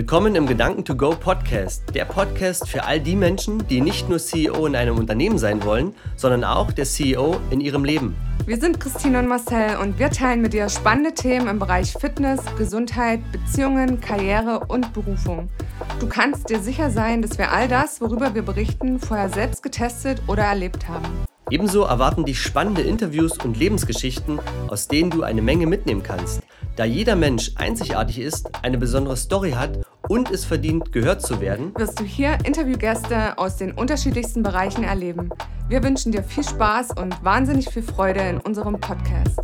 Willkommen im Gedanken to Go Podcast, der Podcast für all die Menschen, die nicht nur CEO in einem Unternehmen sein wollen, sondern auch der CEO in ihrem Leben. Wir sind Christine und Marcel und wir teilen mit dir spannende Themen im Bereich Fitness, Gesundheit, Beziehungen, Karriere und Berufung. Du kannst dir sicher sein, dass wir all das, worüber wir berichten, vorher selbst getestet oder erlebt haben. Ebenso erwarten dich spannende Interviews und Lebensgeschichten, aus denen du eine Menge mitnehmen kannst. Da jeder Mensch einzigartig ist, eine besondere Story hat und es verdient, gehört zu werden, wirst du hier Interviewgäste aus den unterschiedlichsten Bereichen erleben. Wir wünschen dir viel Spaß und wahnsinnig viel Freude in unserem Podcast.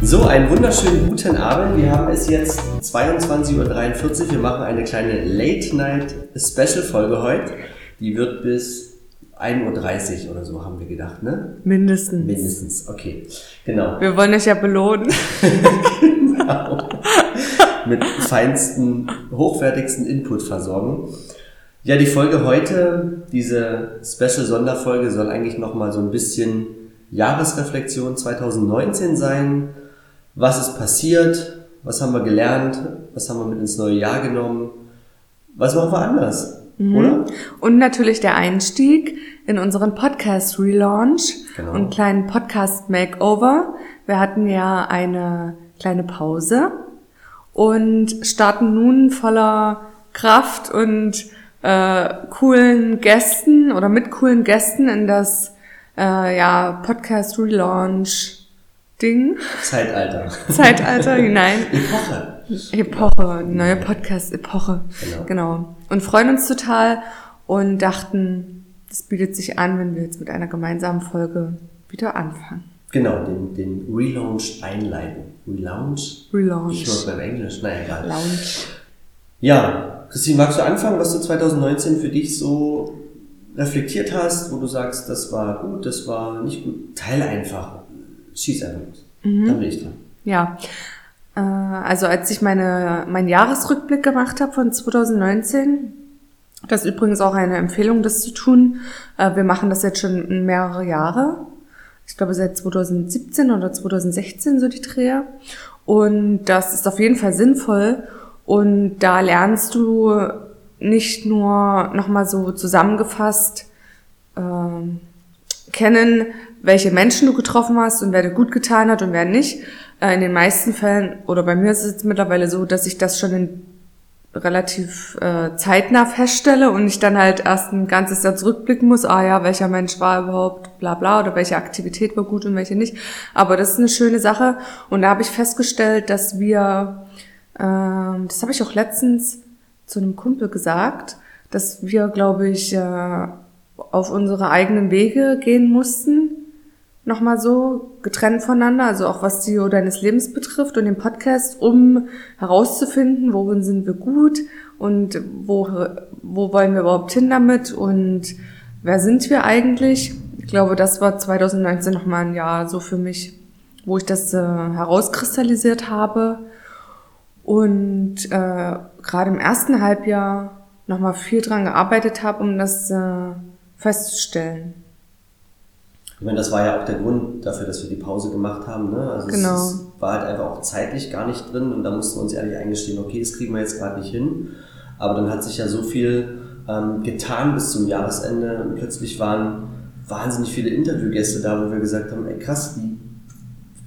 So, einen wunderschönen guten Abend. Wir haben es jetzt 22.43 Uhr. Wir machen eine kleine Late-Night-Special-Folge heute. Die wird bis 1.30 Uhr oder so haben wir gedacht, ne? Mindestens. Mindestens, okay. Genau. Wir wollen euch ja belohnen. genau. Mit feinsten, hochwertigsten Input versorgen. Ja, die Folge heute, diese Special-Sonderfolge, soll eigentlich nochmal so ein bisschen Jahresreflexion 2019 sein. Was ist passiert? Was haben wir gelernt? Was haben wir mit ins neue Jahr genommen? Was machen wir anders? Mhm. Oder? Und natürlich der Einstieg in unseren Podcast Relaunch genau. und kleinen Podcast Makeover. Wir hatten ja eine kleine Pause und starten nun voller Kraft und äh, coolen Gästen oder mit coolen Gästen in das äh, ja, Podcast Relaunch Ding. Zeitalter. Zeitalter hinein. Epoche. Epoche, neue Podcast-Epoche. Genau. genau. Und freuen uns total und dachten, das bietet sich an, wenn wir jetzt mit einer gemeinsamen Folge wieder anfangen. Genau, den, den Relaunch einleiten. Relaunch? Relaunch. Ich höre beim Englisch, naja, egal. Launch. Ja, Christine, magst du anfangen, was du 2019 für dich so reflektiert hast, wo du sagst, das war gut, das war nicht gut? Teile einfach. Schieß einfach los. Mhm. Dann bin ich dran. Ja, äh, also als ich meine, meinen Jahresrückblick gemacht habe von 2019, das ist übrigens auch eine Empfehlung, das zu tun. Äh, wir machen das jetzt schon mehrere Jahre. Ich glaube seit 2017 oder 2016 so die Dreher. Und das ist auf jeden Fall sinnvoll. Und da lernst du nicht nur nochmal so zusammengefasst äh, kennen, welche Menschen du getroffen hast und wer dir gut getan hat und wer nicht, äh, in den meisten Fällen, oder bei mir ist es jetzt mittlerweile so, dass ich das schon in relativ äh, zeitnah feststelle und ich dann halt erst ein ganzes Jahr zurückblicken muss, ah ja, welcher Mensch war überhaupt bla bla oder welche Aktivität war gut und welche nicht. Aber das ist eine schöne Sache. Und da habe ich festgestellt, dass wir, äh, das habe ich auch letztens zu einem Kumpel gesagt, dass wir, glaube ich, äh, auf unsere eigenen Wege gehen mussten nochmal so getrennt voneinander, also auch was die deines Lebens betrifft und den Podcast, um herauszufinden, worin sind wir gut und wo, wo wollen wir überhaupt hin damit und wer sind wir eigentlich? Ich glaube, das war 2019 nochmal ein Jahr so für mich, wo ich das äh, herauskristallisiert habe und äh, gerade im ersten Halbjahr nochmal viel dran gearbeitet habe, um das äh, festzustellen. Ich meine, das war ja auch der Grund dafür, dass wir die Pause gemacht haben. Ne? Also genau. es, es war halt einfach auch zeitlich gar nicht drin und da mussten wir uns ehrlich eingestehen, okay, das kriegen wir jetzt gerade nicht hin. Aber dann hat sich ja so viel ähm, getan bis zum Jahresende und plötzlich waren wahnsinnig viele Interviewgäste da, wo wir gesagt haben, ey krass, die,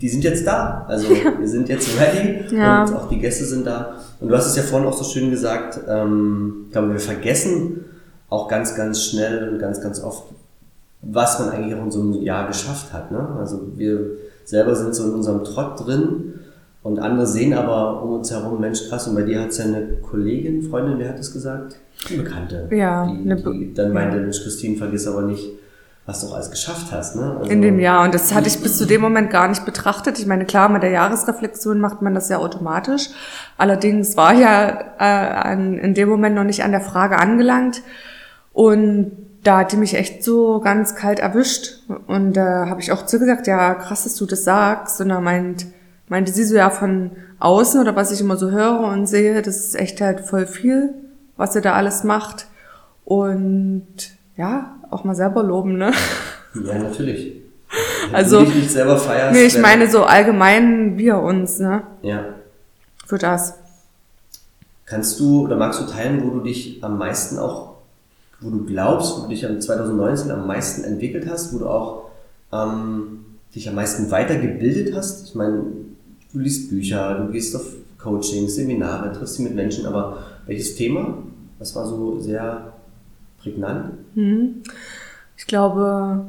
die sind jetzt da. Also ja. wir sind jetzt ready ja. und auch die Gäste sind da. Und du hast es ja vorhin auch so schön gesagt, ähm, ich glaube, wir vergessen auch ganz, ganz schnell und ganz, ganz oft, was man eigentlich auch in so einem Jahr geschafft hat. Ne? Also wir selber sind so in unserem Trott drin und andere sehen aber um uns herum, Mensch, krass, und bei dir hat es ja eine Kollegin, Freundin, wer hat es gesagt? Eine Bekannte. Ja. Die, die dann meinte, Mensch, Christine, vergiss aber nicht, was du auch alles geschafft hast. Ne? Also in dem Jahr. Und das hatte ich bis zu dem Moment gar nicht betrachtet. Ich meine, klar, mit der Jahresreflexion macht man das ja automatisch. Allerdings war ja äh, an, in dem Moment noch nicht an der Frage angelangt. Und da hat die mich echt so ganz kalt erwischt. Und da äh, habe ich auch zugesagt, ja, krass, dass du das sagst. Und da meint, meinte sie so, ja, von außen oder was ich immer so höre und sehe, das ist echt halt voll viel, was ihr da alles macht. Und ja, auch mal selber loben, ne? Ja, natürlich. Wenn also, du dich nicht selber feierst. Nee, ich meine so allgemein wir uns, ne? Ja. für das. Kannst du oder magst du teilen, wo du dich am meisten auch, wo du glaubst, wo du dich 2019 am meisten entwickelt hast, wo du auch ähm, dich am meisten weitergebildet hast? Ich meine, du liest Bücher, du gehst auf Coaching, Seminare, triffst dich mit Menschen, aber welches Thema? Was war so sehr prägnant? Hm. Ich glaube,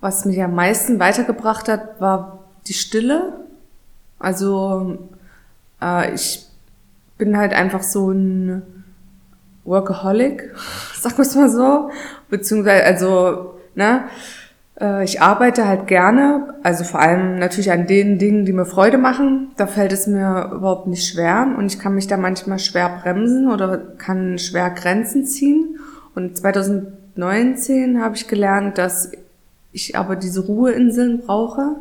was mich am meisten weitergebracht hat, war die Stille. Also äh, ich bin halt einfach so ein Workaholic, sag wir mal so, beziehungsweise also ne, äh, ich arbeite halt gerne, also vor allem natürlich an den Dingen, die mir Freude machen. Da fällt es mir überhaupt nicht schwer und ich kann mich da manchmal schwer bremsen oder kann schwer Grenzen ziehen. Und 2019 habe ich gelernt, dass ich aber diese Ruheinseln brauche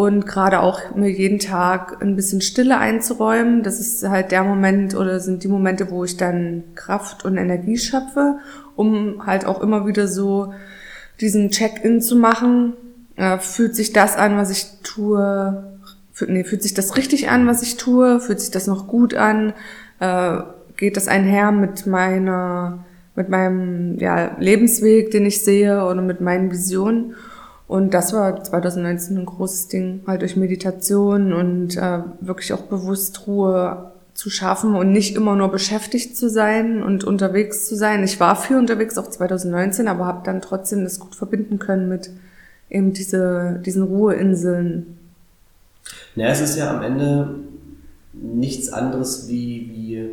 und gerade auch mir jeden Tag ein bisschen Stille einzuräumen. Das ist halt der Moment oder sind die Momente, wo ich dann Kraft und Energie schöpfe, um halt auch immer wieder so diesen Check-in zu machen. Äh, fühlt sich das an, was ich tue? Nee, fühlt sich das richtig an, was ich tue? Fühlt sich das noch gut an? Äh, geht das einher mit meiner, mit meinem ja, Lebensweg, den ich sehe oder mit meinen Visionen? Und das war 2019 ein großes Ding, halt durch Meditation und äh, wirklich auch bewusst Ruhe zu schaffen und nicht immer nur beschäftigt zu sein und unterwegs zu sein. Ich war viel unterwegs, auch 2019, aber habe dann trotzdem das gut verbinden können mit eben diese, diesen Ruheinseln. Naja, es ist ja am Ende nichts anderes wie, wie,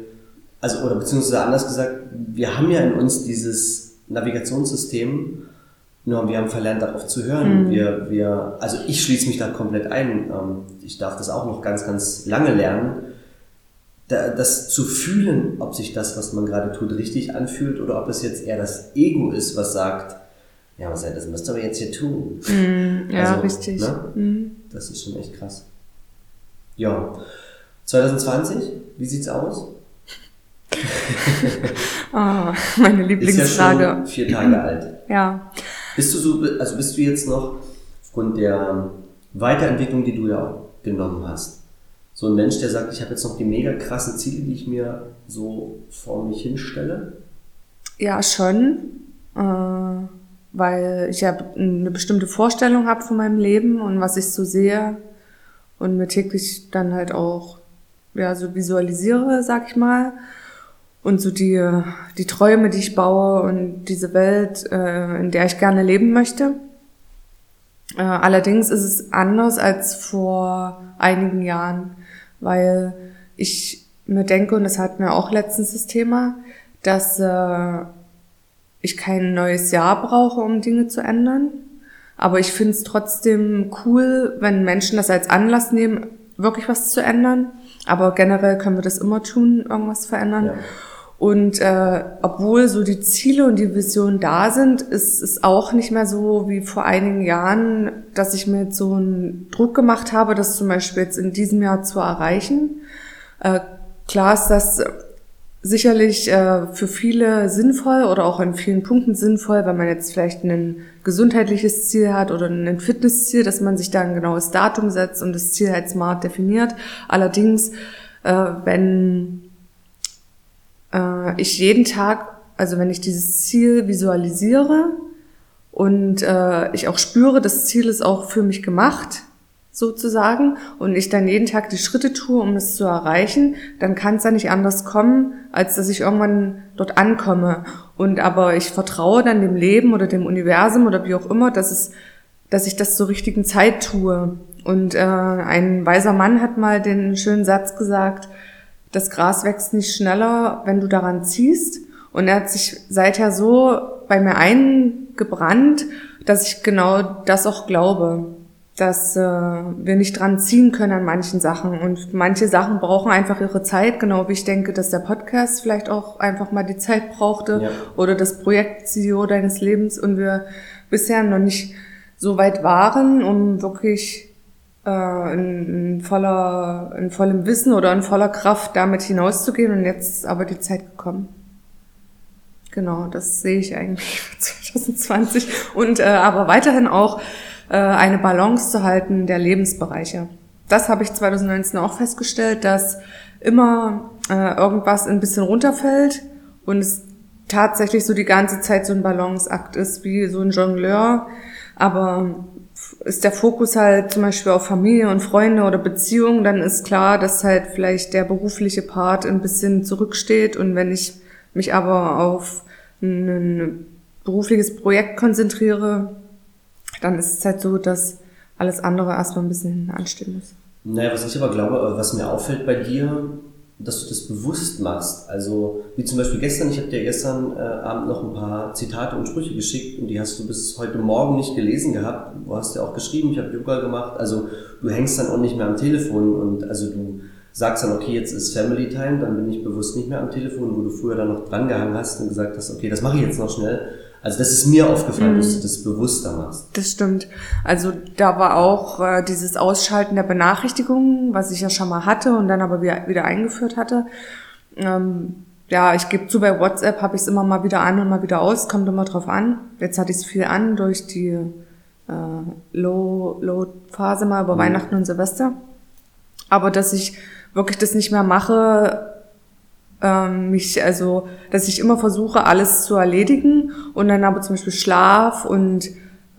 also, oder beziehungsweise anders gesagt, wir haben ja in uns dieses Navigationssystem, nur wir haben verlernt, darauf zu hören. Mhm. Wir, wir, also ich schließe mich da komplett ein. Ähm, ich darf das auch noch ganz, ganz lange lernen das zu fühlen, ob sich das, was man gerade tut, richtig anfühlt oder ob es jetzt eher das Ego ist, was sagt, ja, was das müsst ihr jetzt hier tun. Mm, ja, also, richtig. Ne? Mm. Das ist schon echt krass. Ja. 2020, wie sieht's aus? oh, meine Lieblingsfrage. Ist ja schon vier Tage alt. Ja. Bist du so, also bist du jetzt noch aufgrund der Weiterentwicklung, die du ja genommen hast, so ein Mensch, der sagt, ich habe jetzt noch die mega krassen Ziele, die ich mir so vor mich hinstelle? Ja, schon. Äh, weil ich ja eine bestimmte Vorstellung habe von meinem Leben und was ich so sehe und mir täglich dann halt auch ja, so visualisiere, sag ich mal. Und so die, die Träume, die ich baue und diese Welt, äh, in der ich gerne leben möchte. Äh, allerdings ist es anders als vor einigen Jahren weil ich mir denke, und das hatten wir auch letztens das Thema, dass äh, ich kein neues Jahr brauche, um Dinge zu ändern. Aber ich finde es trotzdem cool, wenn Menschen das als Anlass nehmen, wirklich was zu ändern. Aber generell können wir das immer tun, irgendwas verändern. Ja. Und äh, obwohl so die Ziele und die Vision da sind, ist es auch nicht mehr so wie vor einigen Jahren, dass ich mir jetzt so einen Druck gemacht habe, das zum Beispiel jetzt in diesem Jahr zu erreichen. Äh, klar ist das sicherlich äh, für viele sinnvoll oder auch in vielen Punkten sinnvoll, wenn man jetzt vielleicht ein gesundheitliches Ziel hat oder ein Fitnessziel, dass man sich da ein genaues Datum setzt und das Ziel halt smart definiert. Allerdings, äh, wenn äh, ich jeden Tag, also wenn ich dieses Ziel visualisiere und äh, ich auch spüre, das Ziel ist auch für mich gemacht, sozusagen, und ich dann jeden Tag die Schritte tue, um es zu erreichen, dann kann es ja nicht anders kommen, als dass ich irgendwann dort ankomme. Und aber ich vertraue dann dem Leben oder dem Universum oder wie auch immer, dass es, dass ich das zur richtigen Zeit tue. Und äh, ein weiser Mann hat mal den schönen Satz gesagt, das Gras wächst nicht schneller, wenn du daran ziehst. Und er hat sich seither so bei mir eingebrannt, dass ich genau das auch glaube, dass äh, wir nicht dran ziehen können an manchen Sachen. Und manche Sachen brauchen einfach ihre Zeit, genau wie ich denke, dass der Podcast vielleicht auch einfach mal die Zeit brauchte ja. oder das Projekt CEO deines Lebens und wir bisher noch nicht so weit waren, um wirklich äh, in, in, voller, in vollem Wissen oder in voller Kraft damit hinauszugehen und jetzt ist aber die Zeit gekommen. Genau, das sehe ich eigentlich für 2020 und äh, aber weiterhin auch äh, eine Balance zu halten der Lebensbereiche. das habe ich 2019 auch festgestellt, dass immer äh, irgendwas ein bisschen runterfällt und es tatsächlich so die ganze Zeit so ein Balanceakt ist, wie so ein Jongleur. Aber ist der Fokus halt zum Beispiel auf Familie und Freunde oder Beziehungen, dann ist klar, dass halt vielleicht der berufliche Part ein bisschen zurücksteht und wenn ich mich aber auf ein berufliches Projekt konzentriere, dann ist es halt so, dass alles andere erstmal ein bisschen anstehen muss. Naja, was ich aber glaube, was mir auffällt bei dir, dass du das bewusst machst. Also, wie zum Beispiel gestern, ich habe dir gestern äh, Abend noch ein paar Zitate und Sprüche geschickt und die hast du bis heute Morgen nicht gelesen gehabt. Du hast ja auch geschrieben, ich habe Yoga gemacht. Also, du hängst dann auch nicht mehr am Telefon und also du sagst dann, okay, jetzt ist Family Time, dann bin ich bewusst nicht mehr am Telefon, wo du früher dann noch dran gehangen hast und gesagt hast, okay, das mache ich jetzt noch schnell. Also das ist mir aufgefallen, mhm. dass du das bewusster machst. Das stimmt. Also da war auch äh, dieses Ausschalten der Benachrichtigungen, was ich ja schon mal hatte und dann aber wieder, wieder eingeführt hatte. Ähm, ja, ich gebe zu, bei WhatsApp habe ich es immer mal wieder an und mal wieder aus, kommt immer drauf an. Jetzt hatte ich es viel an durch die äh, Low-Phase mal über mhm. Weihnachten und Silvester. Aber dass ich wirklich das nicht mehr mache, ähm, mich, also, dass ich immer versuche, alles zu erledigen und dann aber zum Beispiel Schlaf und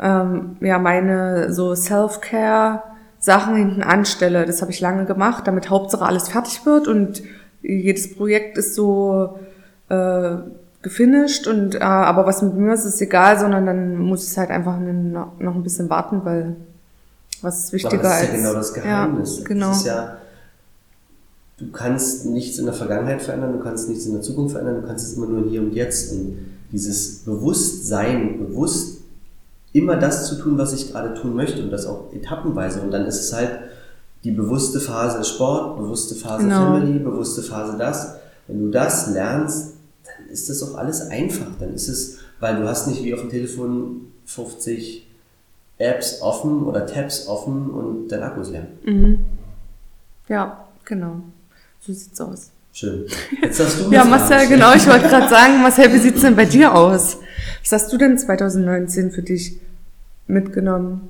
ähm, ja, meine so Self-Care Sachen hinten anstelle. Das habe ich lange gemacht, damit Hauptsache alles fertig wird und jedes Projekt ist so äh, gefinisht und äh, aber was mit mir ist, ist egal, sondern dann muss es halt einfach noch ein bisschen warten, weil was ist wichtiger als. Das ist ja genau das Geheimnis. Ja, genau. Das ist ja du kannst nichts in der Vergangenheit verändern, du kannst nichts in der Zukunft verändern, du kannst es immer nur hier und jetzt. Und dieses Bewusstsein, bewusst immer das zu tun, was ich gerade tun möchte und das auch etappenweise. Und dann ist es halt die bewusste Phase Sport, bewusste Phase genau. Family, bewusste Phase das. Wenn du das lernst, dann ist das auch alles einfach. Dann ist es, weil du hast nicht wie auf dem Telefon 50 Apps offen oder Tabs offen und dein Akku ist leer. Mhm. Ja, genau. So sieht's aus. Schön. Jetzt hast du Ja, Marcel, genau. Ich wollte gerade sagen, Marcel, wie sieht's denn bei dir aus? Was hast du denn 2019 für dich mitgenommen?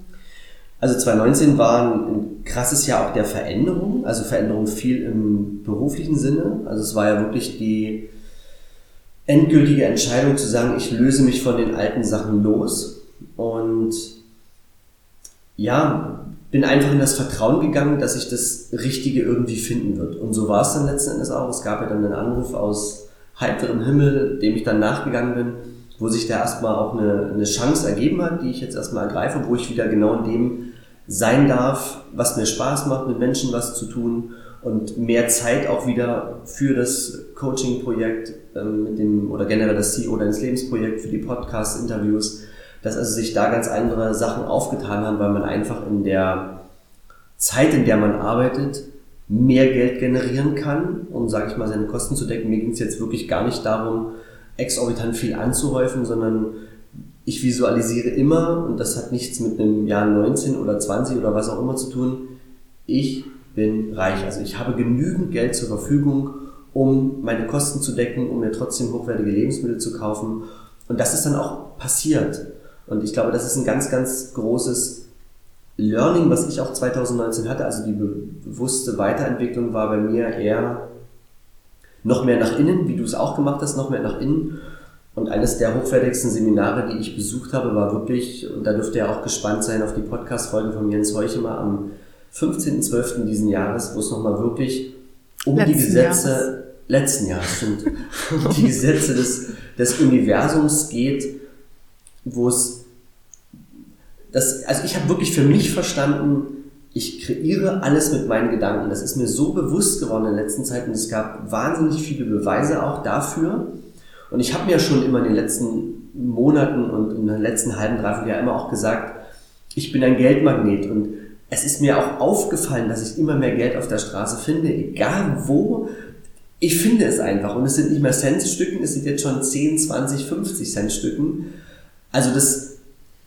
Also 2019 war ein krasses Jahr auch der Veränderung, also Veränderung viel im beruflichen Sinne. Also es war ja wirklich die endgültige Entscheidung zu sagen, ich löse mich von den alten Sachen los und ja, bin einfach in das Vertrauen gegangen, dass ich das Richtige irgendwie finden wird. Und so war es dann letzten Endes auch. Es gab ja dann einen Anruf aus heiterem Himmel, dem ich dann nachgegangen bin, wo sich da erstmal auch eine, eine Chance ergeben hat, die ich jetzt erstmal ergreife, wo ich wieder genau in dem sein darf, was mir Spaß macht, mit Menschen was zu tun und mehr Zeit auch wieder für das Coaching-Projekt ähm, mit dem oder generell das CEO deines Lebensprojekt für die Podcast-Interviews dass also sich da ganz andere Sachen aufgetan haben, weil man einfach in der Zeit, in der man arbeitet, mehr Geld generieren kann, um, sage ich mal, seine Kosten zu decken. Mir ging es jetzt wirklich gar nicht darum, exorbitant viel anzuhäufen, sondern ich visualisiere immer, und das hat nichts mit einem Jahr 19 oder 20 oder was auch immer zu tun, ich bin reich. Also ich habe genügend Geld zur Verfügung, um meine Kosten zu decken, um mir trotzdem hochwertige Lebensmittel zu kaufen. Und das ist dann auch passiert. Und ich glaube, das ist ein ganz, ganz großes Learning, was ich auch 2019 hatte. Also die bewusste Weiterentwicklung war bei mir eher noch mehr nach innen, wie du es auch gemacht hast, noch mehr nach innen. Und eines der hochwertigsten Seminare, die ich besucht habe, war wirklich, und da dürft ihr auch gespannt sein auf die Podcast-Folge von Jens Heuchemer am 15.12. diesen Jahres, wo es nochmal wirklich um letzten die Gesetze, Jahres. letzten Jahres, stimmt, um die Gesetze des, des Universums geht, wo es das, also ich habe wirklich für mich verstanden, ich kreiere alles mit meinen Gedanken. Das ist mir so bewusst geworden in der letzten Zeit und es gab wahnsinnig viele Beweise auch dafür. Und ich habe mir schon immer in den letzten Monaten und in der letzten halben, dreiviertel Jahr immer auch gesagt, ich bin ein Geldmagnet und es ist mir auch aufgefallen, dass ich immer mehr Geld auf der Straße finde, egal wo. Ich finde es einfach und es sind nicht mehr Centstücken, es sind jetzt schon 10, 20, 50 Centstücken. Also das,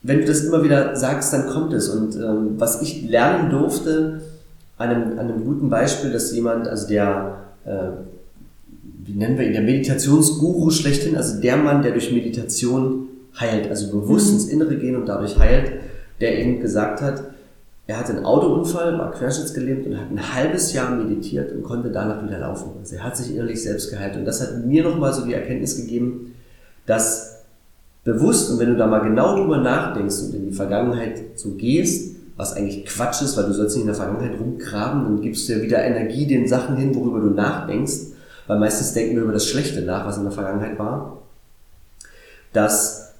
wenn du das immer wieder sagst, dann kommt es. Und ähm, was ich lernen durfte, an einem, an einem guten Beispiel, dass jemand, also der, äh, wie nennen wir ihn, der Meditationsguru schlechthin, also der Mann, der durch Meditation heilt, also bewusst mhm. ins Innere gehen und dadurch heilt, der eben gesagt hat, er hatte einen Autounfall, war querschnittsgelähmt und hat ein halbes Jahr meditiert und konnte danach wieder laufen. Also er hat sich innerlich selbst geheilt. Und das hat mir nochmal so die Erkenntnis gegeben, dass bewusst, und wenn du da mal genau drüber nachdenkst und in die Vergangenheit so gehst, was eigentlich Quatsch ist, weil du sollst nicht in der Vergangenheit rumgraben, dann gibst du ja wieder Energie den Sachen hin, worüber du nachdenkst, weil meistens denken wir über das Schlechte nach, was in der Vergangenheit war, dass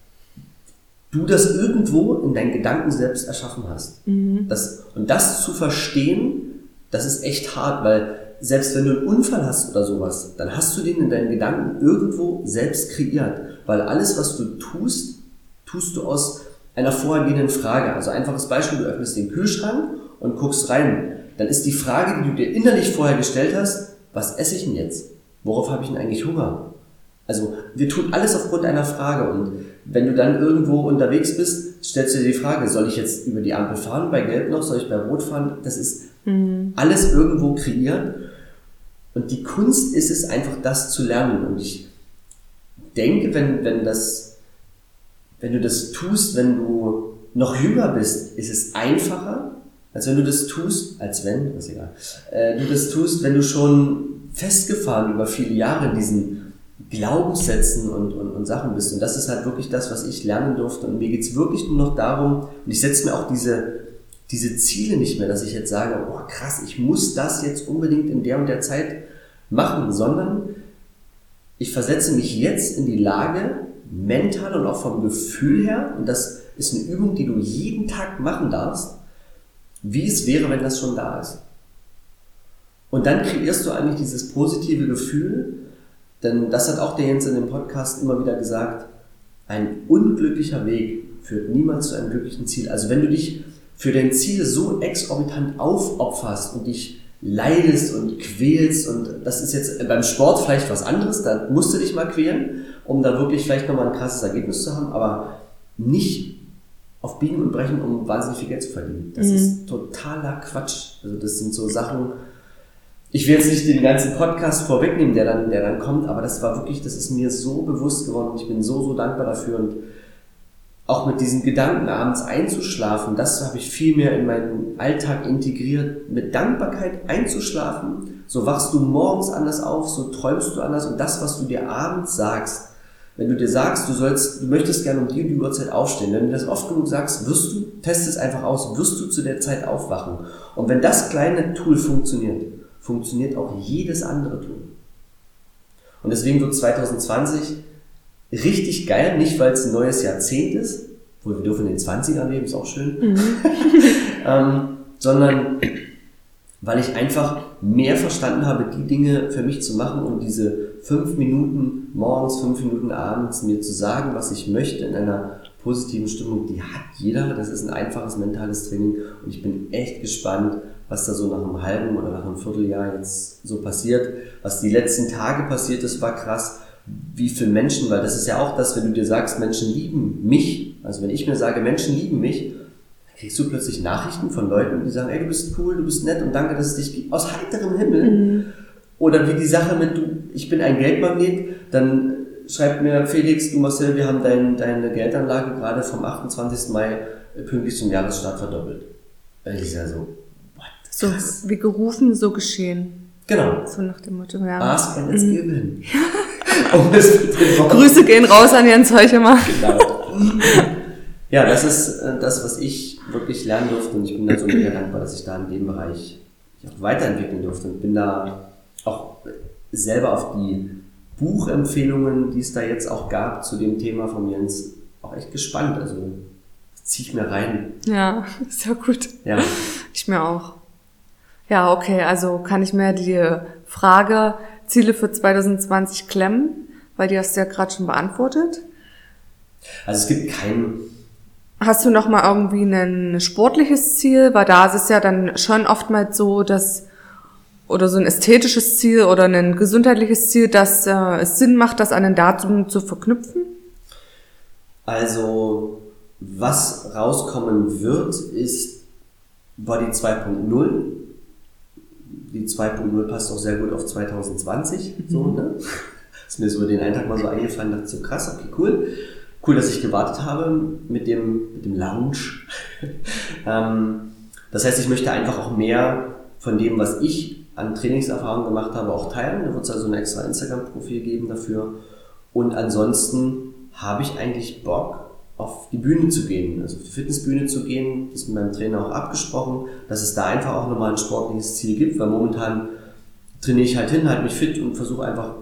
du das irgendwo in deinen Gedanken selbst erschaffen hast. Mhm. Das, und das zu verstehen, das ist echt hart, weil selbst wenn du einen Unfall hast oder sowas, dann hast du den in deinen Gedanken irgendwo selbst kreiert. Weil alles, was du tust, tust du aus einer vorhergehenden Frage. Also einfaches Beispiel, du öffnest den Kühlschrank und guckst rein. Dann ist die Frage, die du dir innerlich vorher gestellt hast, was esse ich denn jetzt? Worauf habe ich denn eigentlich Hunger? Also wir tun alles aufgrund einer Frage und wenn du dann irgendwo unterwegs bist, stellst du dir die Frage, soll ich jetzt über die Ampel fahren, bei Gelb noch, soll ich bei Rot fahren? Das ist mhm. alles irgendwo kreiert und die Kunst ist es einfach, das zu lernen und ich denke, wenn, wenn das, wenn du das tust, wenn du noch jünger bist, ist es einfacher, als wenn du das tust, als wenn, ist egal, äh, du das tust, wenn du schon festgefahren über viele Jahre in diesen Glaubenssätzen und, und, und Sachen bist. Und das ist halt wirklich das, was ich lernen durfte. Und mir geht's wirklich nur noch darum, und ich setze mir auch diese, diese Ziele nicht mehr, dass ich jetzt sage, oh krass, ich muss das jetzt unbedingt in der und der Zeit machen, sondern ich versetze mich jetzt in die Lage, mental und auch vom Gefühl her, und das ist eine Übung, die du jeden Tag machen darfst, wie es wäre, wenn das schon da ist. Und dann kreierst du eigentlich dieses positive Gefühl, denn das hat auch der Jens in dem Podcast immer wieder gesagt, ein unglücklicher Weg führt niemals zu einem glücklichen Ziel. Also wenn du dich für dein Ziel so exorbitant aufopferst und dich leidest und quälst und das ist jetzt beim Sport vielleicht was anderes, da musst du dich mal quälen, um da wirklich vielleicht nochmal ein krasses Ergebnis zu haben, aber nicht auf Biegen und Brechen, um wahnsinnig viel Geld zu verdienen. Das mhm. ist totaler Quatsch. Also das sind so Sachen, ich will jetzt nicht den ganzen Podcast vorwegnehmen, der dann, der dann kommt, aber das war wirklich, das ist mir so bewusst geworden. Ich bin so, so dankbar dafür und auch mit diesen Gedanken abends einzuschlafen, das habe ich viel mehr in meinen Alltag integriert. Mit Dankbarkeit einzuschlafen, so wachst du morgens anders auf, so träumst du anders und das, was du dir abends sagst, wenn du dir sagst, du sollst, du möchtest gerne um die die Uhrzeit aufstehen, wenn du das oft genug sagst, wirst du, test es einfach aus, wirst du zu der Zeit aufwachen. Und wenn das kleine Tool funktioniert, funktioniert auch jedes andere Tool. Und deswegen wird 2020 richtig geil, nicht weil es ein neues Jahrzehnt ist, wo wir dürfen in den 20ern leben, ist auch schön, mhm. ähm, sondern weil ich einfach mehr verstanden habe, die Dinge für mich zu machen und diese fünf Minuten morgens, fünf Minuten abends mir zu sagen, was ich möchte in einer positiven Stimmung, die hat jeder. Das ist ein einfaches mentales Training und ich bin echt gespannt, was da so nach einem halben oder nach einem Vierteljahr jetzt so passiert. Was die letzten Tage passiert ist, war krass wie viele Menschen, weil das ist ja auch das, wenn du dir sagst, Menschen lieben mich, also wenn ich mir sage, Menschen lieben mich, dann kriegst du plötzlich Nachrichten von Leuten, die sagen, ey, du bist cool, du bist nett und danke, dass es dich gibt, aus heiterem Himmel. Mhm. Oder wie die Sache mit, du, ich bin ein Geldmagnet, dann schreibt mir Felix, du Marcel, wir haben dein, deine Geldanlage gerade vom 28. Mai pünktlich zum Jahresstart verdoppelt. Das ist ja so, what? So, wie gerufen, so geschehen. Genau. So nach dem Motto, ja. Ask and it's mhm. given. Um Grüße gehen raus an Jens Heuchemer. Genau. Ja, das ist äh, das, was ich wirklich lernen durfte und ich bin da so mega dankbar, dass ich da in dem Bereich auch weiterentwickeln durfte und bin da auch selber auf die Buchempfehlungen, die es da jetzt auch gab zu dem Thema von Jens, auch echt gespannt. Also ziehe ich mir rein. Ja, ist ja gut. Ja. Ich mir auch. Ja, okay, also kann ich mir die Frage Ziele für 2020 klemmen? Weil die hast du ja gerade schon beantwortet. Also es gibt kein. Hast du noch mal irgendwie ein sportliches Ziel? Weil da ist es ja dann schon oftmals so, dass oder so ein ästhetisches Ziel oder ein gesundheitliches Ziel, dass äh, es Sinn macht, das an ein Datum zu verknüpfen? Also, was rauskommen wird, ist Body 2.0 die 2.0 passt auch sehr gut auf 2020. Mhm. So, ne? Ist mir so den Eintag mal so eingefallen, dachte so krass, okay, cool. Cool, dass ich gewartet habe mit dem, mit dem Lounge. ähm, Das heißt, ich möchte einfach auch mehr von dem, was ich an Trainingserfahrung gemacht habe, auch teilen. Da wird es also ein extra Instagram-Profil geben dafür. Und ansonsten habe ich eigentlich Bock, auf die Bühne zu gehen, also auf die Fitnessbühne zu gehen. Das ist mit meinem Trainer auch abgesprochen, dass es da einfach auch nochmal ein sportliches Ziel gibt, weil momentan trainiere ich halt hin, halte mich fit und versuche einfach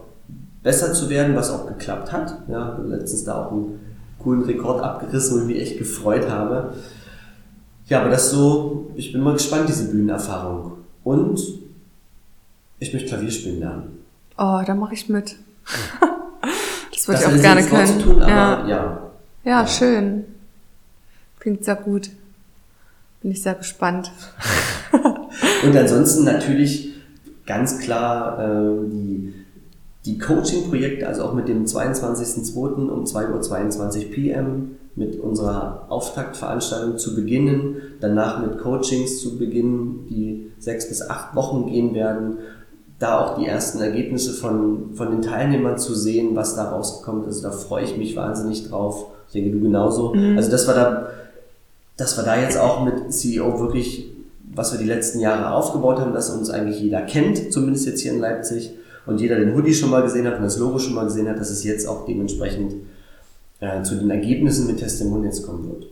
besser zu werden, was auch geklappt hat. Ja, letztens da auch einen coolen Rekord abgerissen, wo ich mich echt gefreut habe. Ja, aber das so, ich bin mal gespannt, diese Bühnenerfahrung. Und ich möchte Klavier spielen lernen. Oh, da mache ich mit. das würde ich auch gerne können. Tun, ja. ja. Ja, schön. Klingt sehr gut. Bin ich sehr gespannt. Und ansonsten natürlich ganz klar äh, die, die Coaching-Projekte, also auch mit dem 22.02. um 2.22 Uhr PM mit unserer Auftaktveranstaltung zu beginnen, danach mit Coachings zu beginnen, die sechs bis acht Wochen gehen werden, da auch die ersten Ergebnisse von, von den Teilnehmern zu sehen, was da rauskommt. Also da freue ich mich wahnsinnig drauf. Ich denke, du genauso. Mhm. Also das war da, das war da jetzt auch mit CEO wirklich, was wir die letzten Jahre aufgebaut haben, dass uns eigentlich jeder kennt, zumindest jetzt hier in Leipzig, und jeder den Hoodie schon mal gesehen hat und das Logo schon mal gesehen hat, dass es jetzt auch dementsprechend äh, zu den Ergebnissen mit Testimonials kommen wird.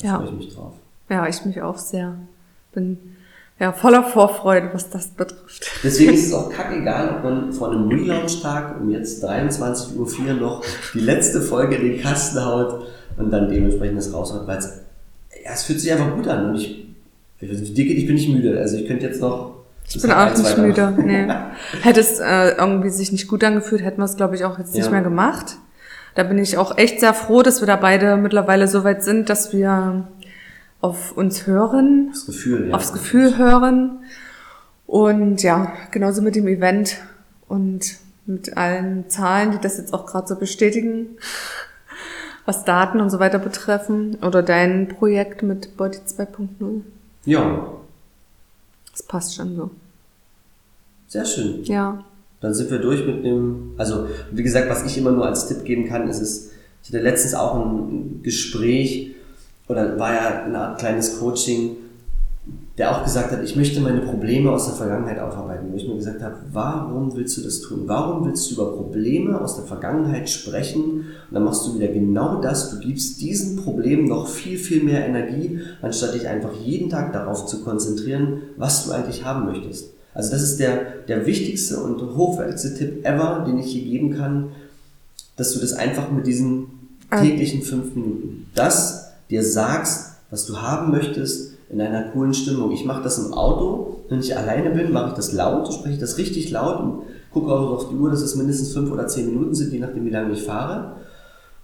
Da ja. freue ich mich drauf. Ja, ich mich auch sehr. Bin ja voller Vorfreude, was das betrifft. Deswegen ist es auch kackegal, ob man vor einem Relaunch-Tag um jetzt 23.04 Uhr noch die letzte Folge in den Kasten haut und dann dementsprechend das raushaut, weil es, ja, es fühlt sich einfach gut an und ich, ich, dicke, ich bin nicht müde. Also ich könnte jetzt noch ich bin auch nicht müde. Nee. Hätte es äh, irgendwie sich nicht gut angefühlt, hätten wir es, glaube ich, auch jetzt nicht mehr gemacht. Da bin ich auch echt sehr froh, dass wir da beide mittlerweile so weit sind, dass wir auf uns hören. Das Gefühl, ja. Aufs Gefühl hören. Und ja, genauso mit dem Event und mit allen Zahlen, die das jetzt auch gerade so bestätigen, was Daten und so weiter betreffen. Oder dein Projekt mit Body 2.0. Ja. Das passt schon so. Sehr schön. Ja. Dann sind wir durch mit dem, also wie gesagt, was ich immer nur als Tipp geben kann, ist es, ich hatte letztens auch ein Gespräch oder war ja eine Art kleines Coaching, der auch gesagt hat, ich möchte meine Probleme aus der Vergangenheit aufarbeiten. Wo ich mir gesagt habe, warum willst du das tun? Warum willst du über Probleme aus der Vergangenheit sprechen? Und dann machst du wieder genau das. Du gibst diesen Problemen noch viel, viel mehr Energie, anstatt dich einfach jeden Tag darauf zu konzentrieren, was du eigentlich haben möchtest. Also das ist der, der wichtigste und hochwertigste Tipp ever, den ich hier geben kann, dass du das einfach mit diesen ähm. täglichen fünf Minuten, das dir sagst, was du haben möchtest, in einer coolen Stimmung. Ich mache das im Auto, wenn ich alleine bin, mache ich das laut, spreche ich das richtig laut und gucke auch auf die Uhr, dass es mindestens fünf oder zehn Minuten sind, je nachdem, wie lange ich fahre.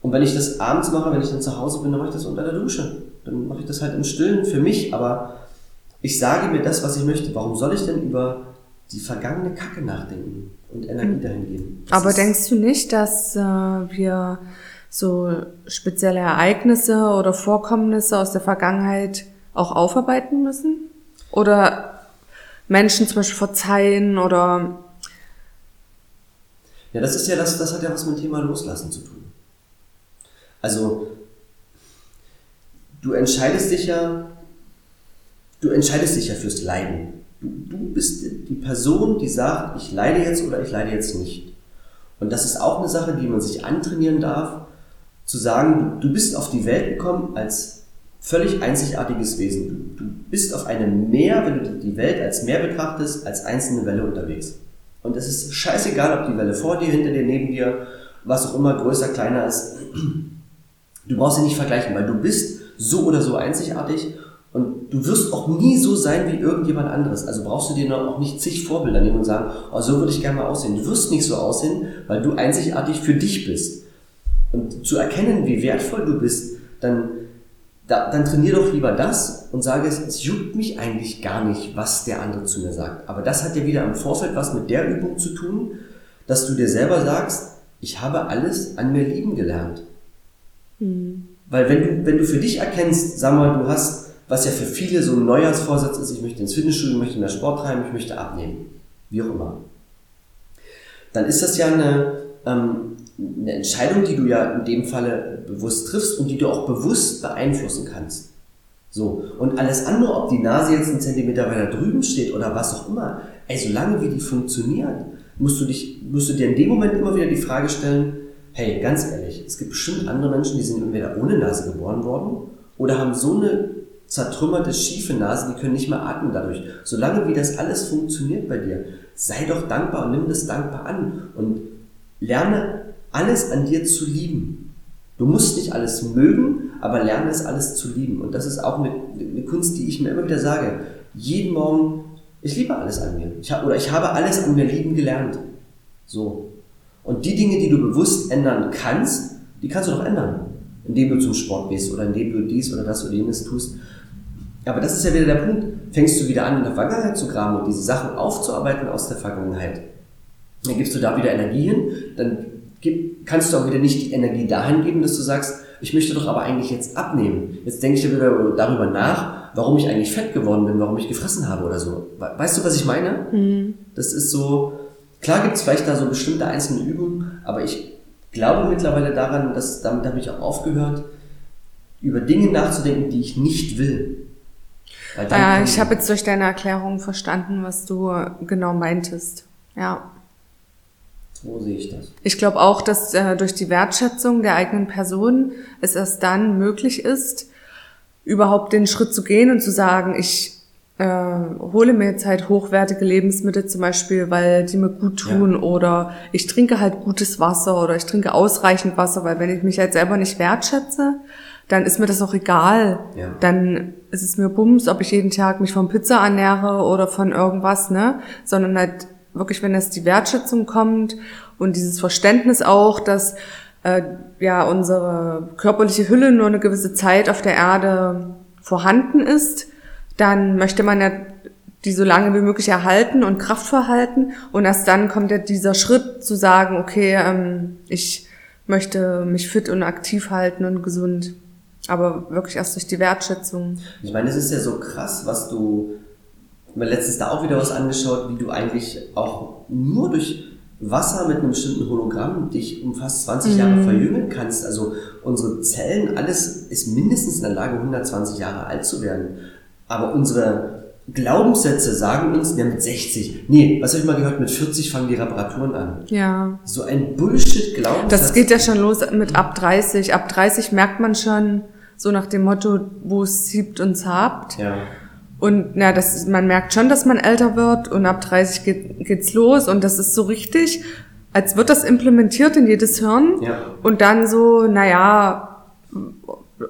Und wenn ich das abends mache, wenn ich dann zu Hause bin, dann mache ich das unter der Dusche. Dann mache ich das halt im Stillen für mich, aber ich sage mir das, was ich möchte. Warum soll ich denn über die vergangene Kacke nachdenken und Energie dahin geben? Das Aber denkst du nicht, dass äh, wir so spezielle Ereignisse oder Vorkommnisse aus der Vergangenheit auch aufarbeiten müssen? Oder Menschen zum Beispiel verzeihen oder ja, das ist ja das, das hat ja was mit dem Thema Loslassen zu tun. Also, du entscheidest dich ja du entscheidest dich ja fürs Leiden. Du, du bist die Person, die sagt, ich leide jetzt oder ich leide jetzt nicht. Und das ist auch eine Sache, die man sich antrainieren darf, zu sagen, du, bist auf die Welt gekommen als völlig einzigartiges Wesen. Du, bist auf einem Meer, wenn du die Welt als Meer betrachtest, als einzelne Welle unterwegs. Und es ist scheißegal, ob die Welle vor dir, hinter dir, neben dir, was auch immer größer, kleiner ist. Du brauchst sie nicht vergleichen, weil du bist so oder so einzigartig und du wirst auch nie so sein wie irgendjemand anderes. Also brauchst du dir noch auch nicht zig Vorbilder nehmen und sagen, oh, so würde ich gerne mal aussehen. Du wirst nicht so aussehen, weil du einzigartig für dich bist. Und zu erkennen, wie wertvoll du bist, dann, da, dann trainier doch lieber das und sage es, es juckt mich eigentlich gar nicht, was der andere zu mir sagt. Aber das hat ja wieder im Vorfeld was mit der Übung zu tun, dass du dir selber sagst, ich habe alles an mir lieben gelernt. Mhm. Weil wenn du, wenn du für dich erkennst, sag mal, du hast was ja für viele so ein Neujahrsvorsatz ist, ich möchte ins Fitnessstudio, ich möchte mehr Sport treiben, ich möchte abnehmen. Wie auch immer. Dann ist das ja eine, ähm, eine Entscheidung, die du ja in dem Falle bewusst triffst und die du auch bewusst beeinflussen kannst. So. Und alles andere, ob die Nase jetzt einen Zentimeter weiter drüben steht oder was auch immer, ey, solange wie die funktioniert, musst du dich, musst du dir in dem Moment immer wieder die Frage stellen, hey, ganz ehrlich, es gibt bestimmt andere Menschen, die sind entweder ohne Nase geboren worden oder haben so eine zertrümmerte, schiefe Nase, die können nicht mehr atmen dadurch. Solange wie das alles funktioniert bei dir, sei doch dankbar und nimm das dankbar an und lerne alles an dir zu lieben. Du musst nicht alles mögen, aber lerne es alles zu lieben. Und das ist auch eine, eine Kunst, die ich mir immer wieder sage. Jeden Morgen, ich liebe alles an mir. Ich hab, oder ich habe alles an mir lieben gelernt. So. Und die Dinge, die du bewusst ändern kannst, die kannst du doch ändern. Indem du zum Sport gehst oder indem du dies oder das oder jenes tust. Aber das ist ja wieder der Punkt. Fängst du wieder an, in der Vergangenheit zu graben und diese Sachen aufzuarbeiten aus der Vergangenheit, dann gibst du da wieder Energie hin, dann kannst du auch wieder nicht die Energie dahin geben, dass du sagst, ich möchte doch aber eigentlich jetzt abnehmen. Jetzt denke ich wieder darüber nach, warum ich eigentlich fett geworden bin, warum ich gefressen habe oder so. Weißt du, was ich meine? Mhm. Das ist so, klar gibt es vielleicht da so bestimmte einzelne Übungen, aber ich glaube mittlerweile daran, dass damit habe ich auch aufgehört, über Dinge nachzudenken, die ich nicht will. Ja, ich habe jetzt durch deine Erklärung verstanden, was du genau meintest. Ja. Wo sehe ich das? Ich glaube auch, dass äh, durch die Wertschätzung der eigenen Person es erst dann möglich ist, überhaupt den Schritt zu gehen und zu sagen, ich äh, hole mir jetzt halt hochwertige Lebensmittel zum Beispiel, weil die mir gut tun ja. oder ich trinke halt gutes Wasser oder ich trinke ausreichend Wasser, weil wenn ich mich halt selber nicht wertschätze, dann ist mir das auch egal. Ja. Dann ist es mir Bums, ob ich jeden Tag mich von Pizza ernähre oder von irgendwas, ne? Sondern halt wirklich, wenn es die Wertschätzung kommt und dieses Verständnis auch, dass äh, ja unsere körperliche Hülle nur eine gewisse Zeit auf der Erde vorhanden ist, dann möchte man ja die so lange wie möglich erhalten und kraftvoll halten. Und erst dann kommt ja dieser Schritt zu sagen, okay, ähm, ich möchte mich fit und aktiv halten und gesund. Aber wirklich erst durch die Wertschätzung. Ich meine, es ist ja so krass, was du, mir letztens da auch wieder was angeschaut, wie du eigentlich auch nur durch Wasser mit einem bestimmten Hologramm dich um fast 20 mhm. Jahre verjüngen kannst. Also unsere Zellen, alles ist mindestens in der Lage, 120 Jahre alt zu werden. Aber unsere Glaubenssätze sagen uns, ja mit 60, nee, was habe ich mal gehört, mit 40 fangen die Reparaturen an. Ja. So ein Bullshit-Glaubenssatz. Das geht ja schon los mit ab 30. Ab 30 merkt man schon, so nach dem Motto, wo es siebt und zabt. Ja. Und na, das, man merkt schon, dass man älter wird und ab 30 geht, geht's los und das ist so richtig, als wird das implementiert in jedes Hirn ja. und dann so, naja,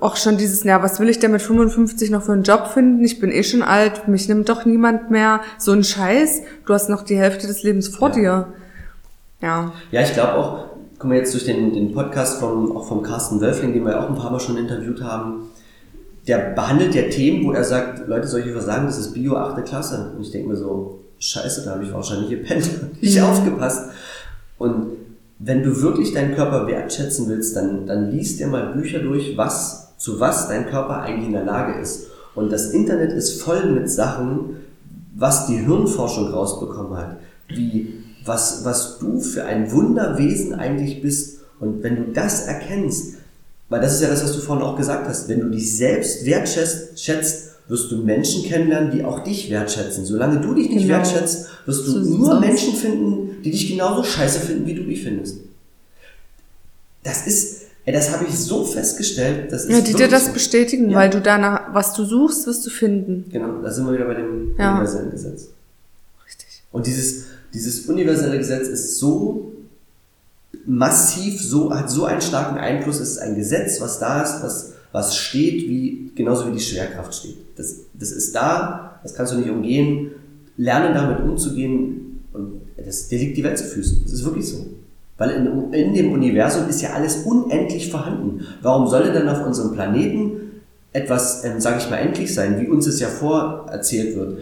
auch schon dieses, na, was will ich denn mit 55 noch für einen Job finden? Ich bin eh schon alt, mich nimmt doch niemand mehr. So ein Scheiß, du hast noch die Hälfte des Lebens vor ja. dir. Ja. Ja, ich glaube auch, guck mal jetzt durch den, den Podcast vom, auch vom Carsten Wölfling, den wir auch ein paar Mal schon interviewt haben, der behandelt ja Themen, wo er sagt, Leute, soll ich was sagen, das ist Bio 8. Klasse. Und ich denke mir so, scheiße, da habe ich wahrscheinlich gepennt, nicht mhm. aufgepasst. Und wenn du wirklich deinen Körper wertschätzen willst, dann, dann liest dir mal Bücher durch, was, zu was dein Körper eigentlich in der Lage ist. Und das Internet ist voll mit Sachen, was die Hirnforschung rausbekommen hat, wie was, was du für ein Wunderwesen eigentlich bist. Und wenn du das erkennst, weil das ist ja das, was du vorhin auch gesagt hast, wenn du dich selbst wertschätzt, wirst du Menschen kennenlernen, die auch dich wertschätzen. Solange du dich nicht genau. wertschätzt, wirst du so nur Menschen finden, die dich genauso scheiße finden, wie du dich findest. Das ist, ey, das habe ich so festgestellt. Das ist ja, die dir das so. bestätigen, ja. weil du danach, was du suchst, wirst du finden. Genau, da sind wir wieder bei dem ja. universellen Gesetz. Richtig. Und dieses, dieses universelle Gesetz ist so massiv, so, hat so einen starken Einfluss, es ist ein Gesetz, was da ist, was, was steht, wie, genauso wie die Schwerkraft steht. Das, das ist da, das kannst du nicht umgehen. Lernen damit umzugehen und das, dir liegt die Welt zu Füßen. Das ist wirklich so. Weil in, in dem Universum ist ja alles unendlich vorhanden. Warum soll denn auf unserem Planeten etwas, ähm, sage ich mal, endlich sein, wie uns es ja vorerzählt wird?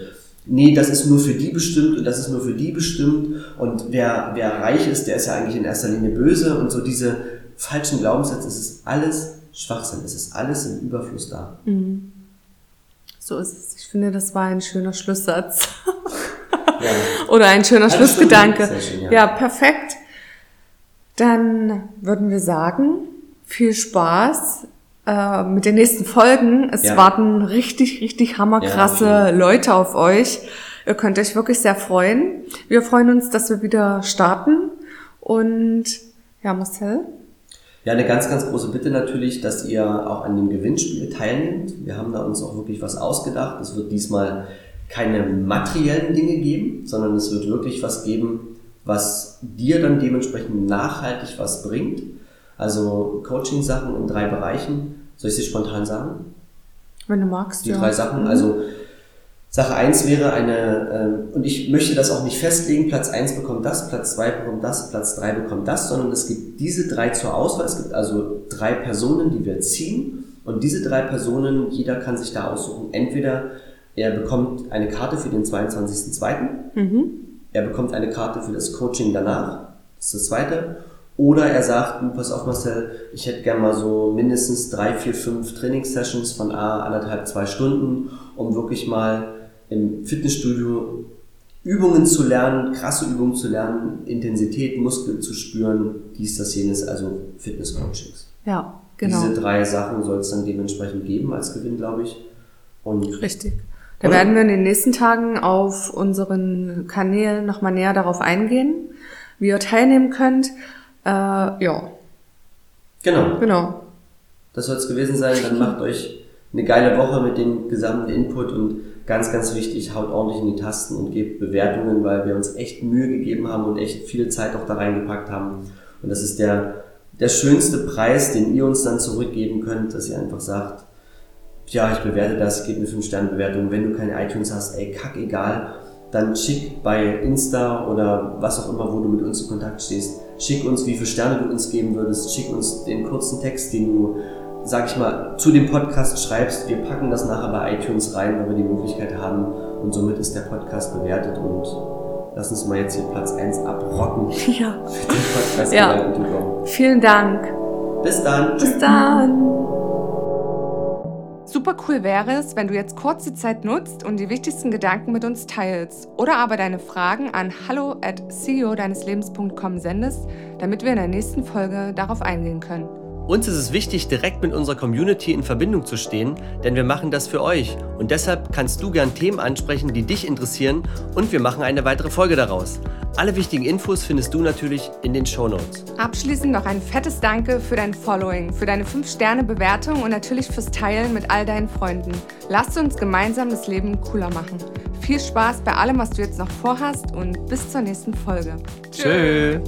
Nee, das ist nur für die bestimmt und das ist nur für die bestimmt und wer, wer reich ist, der ist ja eigentlich in erster Linie böse und so diese falschen Glaubenssätze, es ist alles Schwachsinn, es ist alles im Überfluss da. Mhm. So ist es. Ich finde, das war ein schöner Schlusssatz. ja. Oder ein schöner Alles Schlussgedanke. Schön, ja. ja, perfekt. Dann würden wir sagen, viel Spaß äh, mit den nächsten Folgen. Es Ja. warten richtig, richtig hammerkrasse Ja, Leute auf euch. Ihr könnt euch wirklich sehr freuen. Wir freuen uns, dass wir wieder starten. Und ja, Marcel? Ja, eine ganz, ganz große Bitte natürlich, dass ihr auch an dem Gewinnspiel teilnehmt. Wir haben da uns auch wirklich was ausgedacht. Es wird diesmal keine materiellen Dinge geben, sondern es wird wirklich was geben, was dir dann dementsprechend nachhaltig was bringt. Also Coaching-Sachen in drei Bereichen. Soll ich sie spontan sagen? Wenn du magst, Die ja. drei Sachen. Also Sache eins wäre eine, ähm, und ich möchte das auch nicht festlegen, Platz eins bekommt das, Platz zwei bekommt das, Platz drei bekommt das, sondern es gibt diese drei zur Auswahl. Es gibt also drei Personen, die wir ziehen. Und diese drei Personen, jeder kann sich da aussuchen. Entweder er bekommt eine Karte für den 22.02., er bekommt eine Karte für das Coaching danach, das ist das zweite. Oder er sagt, du, pass auf Marcel, ich hätte gern mal so mindestens drei, vier, fünf Trainingssessions von A, anderthalb, zwei Stunden, um wirklich mal im Fitnessstudio Übungen zu lernen, krasse Übungen zu lernen, Intensität, Muskel zu spüren, dies, das, jenes, also Fitness-Coachings. Ja, genau. Diese drei Sachen soll es dann dementsprechend geben als Gewinn, glaube ich. Und Richtig. Da Oder? werden wir in den nächsten Tagen auf unseren Kanälen nochmal näher darauf eingehen, wie ihr teilnehmen könnt. Äh, ja, genau, genau. Das soll es gewesen sein. Dann macht euch eine geile Woche mit dem gesamten Input und ganz, ganz wichtig, haut ordentlich in die Tasten und gebt Bewertungen, weil wir uns echt Mühe gegeben haben und echt viel Zeit auch da reingepackt haben. Und das ist der, der schönste Preis, den ihr uns dann zurückgeben könnt, dass ihr einfach sagt, ja, ich bewerte das, gib mir 5-Sterne-Bewertung. Wenn du keine iTunes hast, ey, kack egal, dann schick bei Insta oder was auch immer, wo du mit uns in Kontakt stehst, schick uns, wie viele Sterne du uns geben würdest, schick uns den kurzen Text, den du, sag ich mal, zu dem Podcast schreibst. Wir packen das nachher bei iTunes rein, weil wir die Möglichkeit haben und somit ist der Podcast bewertet und lass uns mal jetzt hier Platz 1 abrocken Ja. dem Podcast Ja. Vielen Dank. Bis dann. Bis dann. Super cool wäre es, wenn du jetzt kurz die Zeit nutzt und die wichtigsten Gedanken mit uns teilst oder aber deine Fragen an hallo at ceodeineslebens.com sendest, damit wir in der nächsten Folge darauf eingehen können. Uns ist es wichtig, direkt mit unserer Community in Verbindung zu stehen, denn wir machen das für euch. Und deshalb kannst du gern Themen ansprechen, die dich interessieren und wir machen eine weitere Folge daraus. Alle wichtigen Infos findest du natürlich in den Show Notes. Abschließend noch ein fettes Danke für dein Following, für deine 5-Sterne-Bewertung und natürlich fürs Teilen mit all deinen Freunden. Lasst uns gemeinsam das Leben cooler machen. Viel Spaß bei allem, was du jetzt noch vorhast und bis zur nächsten Folge. Tschö.